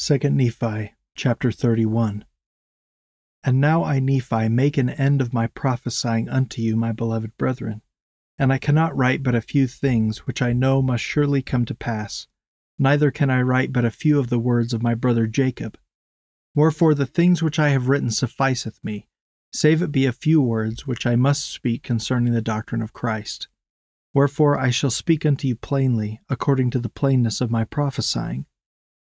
2 Nephi chapter 31 And now I Nephi make an end of my prophesying unto you, my beloved brethren, and I cannot write but a few things which I know must surely come to pass, neither can I write but a few of the words of my brother Jacob. Wherefore the things which I have written sufficeth me, save it be a few words which I must speak concerning the doctrine of Christ. Wherefore I shall speak unto you plainly, according to the plainness of my prophesying.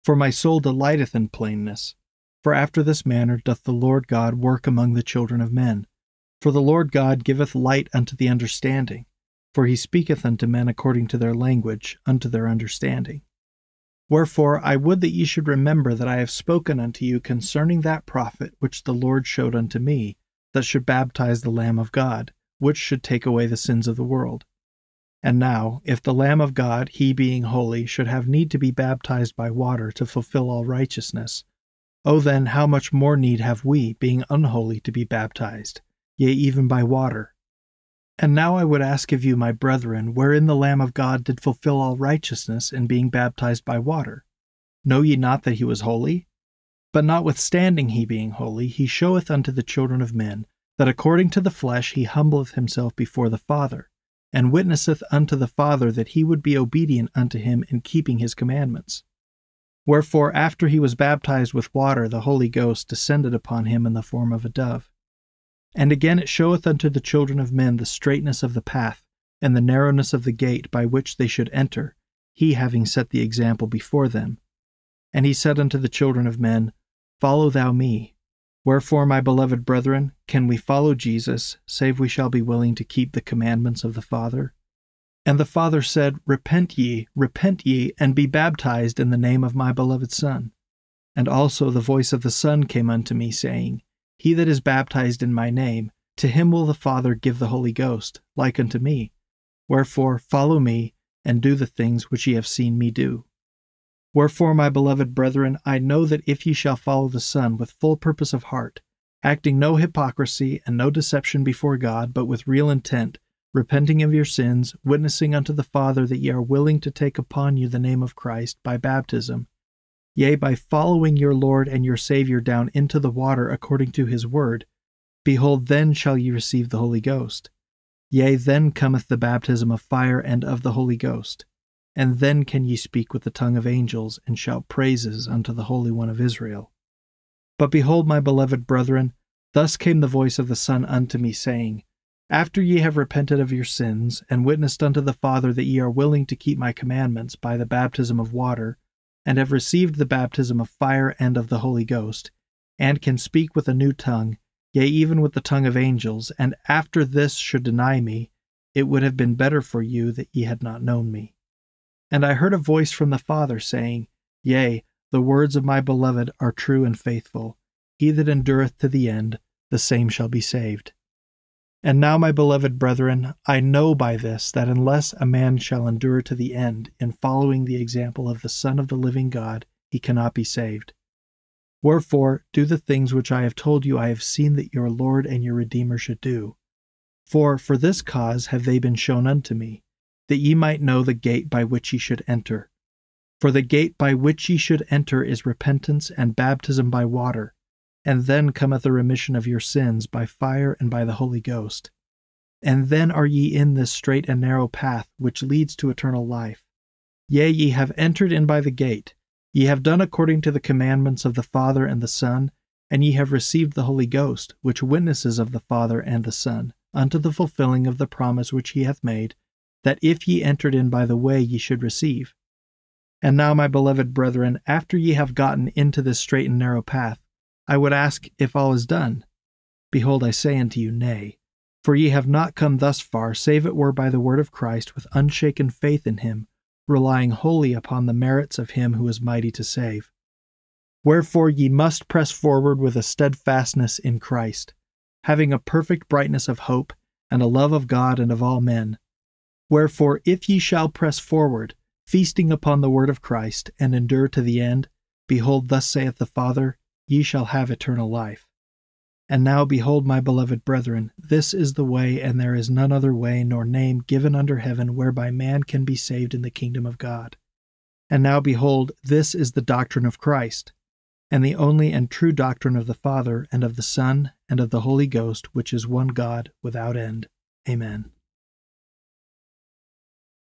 For my soul delighteth in plainness. For after this manner doth the Lord God work among the children of men. For the Lord God giveth light unto the understanding, for he speaketh unto men according to their language, unto their understanding. Wherefore I would that ye should remember that I have spoken unto you concerning that prophet which the Lord showed unto me, that should baptize the Lamb of God, which should take away the sins of the world. And now, if the Lamb of God, he being holy, should have need to be baptized by water to fulfill all righteousness, O then how much more need have we, being unholy, to be baptized, yea, even by water? And now I would ask of you, my brethren, wherein the Lamb of God did fulfill all righteousness in being baptized by water? Know ye not that he was holy? But notwithstanding he being holy, he showeth unto the children of men that according to the flesh he humbleth himself before the Father and witnesseth unto the Father that he would be obedient unto him in keeping his commandments. Wherefore, after he was baptized with water, the Holy Ghost descended upon him in the form of a dove. And again it showeth unto the children of men the straightness of the path, and the narrowness of the gate by which they should enter, he having set the example before them. And he said unto the children of men, Follow thou me. Wherefore, my beloved brethren, can we follow Jesus, save we shall be willing to keep the commandments of the Father? And the Father said, Repent ye, repent ye, and be baptized in the name of my beloved Son. And also the voice of the Son came unto me, saying, He that is baptized in my name, to him will the Father give the Holy Ghost, like unto me. Wherefore, follow me, and do the things which ye have seen me do. Wherefore, my beloved brethren, I know that if ye shall follow the Son with full purpose of heart, acting no hypocrisy and no deception before God, but with real intent, repenting of your sins, witnessing unto the Father that ye are willing to take upon you the name of Christ by baptism, yea, by following your Lord and your Saviour down into the water according to his word, behold, then shall ye receive the Holy Ghost. Yea, then cometh the baptism of fire and of the Holy Ghost and then can ye speak with the tongue of angels, and shout praises unto the Holy One of Israel. But behold, my beloved brethren, thus came the voice of the Son unto me, saying, After ye have repented of your sins, and witnessed unto the Father that ye are willing to keep my commandments by the baptism of water, and have received the baptism of fire and of the Holy Ghost, and can speak with a new tongue, yea, even with the tongue of angels, and after this should deny me, it would have been better for you that ye had not known me. And I heard a voice from the Father saying, Yea, the words of my beloved are true and faithful. He that endureth to the end, the same shall be saved. And now, my beloved brethren, I know by this that unless a man shall endure to the end in following the example of the Son of the living God, he cannot be saved. Wherefore, do the things which I have told you I have seen that your Lord and your Redeemer should do. For for this cause have they been shown unto me that ye might know the gate by which ye should enter. For the gate by which ye should enter is repentance and baptism by water, and then cometh the remission of your sins by fire and by the Holy Ghost. And then are ye in this straight and narrow path which leads to eternal life. Yea, ye have entered in by the gate, ye have done according to the commandments of the Father and the Son, and ye have received the Holy Ghost, which witnesses of the Father and the Son, unto the fulfilling of the promise which he hath made, that if ye entered in by the way ye should receive. And now, my beloved brethren, after ye have gotten into this straight and narrow path, I would ask if all is done. Behold, I say unto you, Nay. For ye have not come thus far, save it were by the word of Christ, with unshaken faith in him, relying wholly upon the merits of him who is mighty to save. Wherefore ye must press forward with a steadfastness in Christ, having a perfect brightness of hope, and a love of God and of all men Wherefore, if ye shall press forward, feasting upon the word of Christ, and endure to the end, behold, thus saith the Father, ye shall have eternal life. And now, behold, my beloved brethren, this is the way, and there is none other way nor name given under heaven whereby man can be saved in the kingdom of God. And now behold, this is the doctrine of Christ, and the only and true doctrine of the Father, and of the Son, and of the Holy Ghost, which is one God without end. Amen.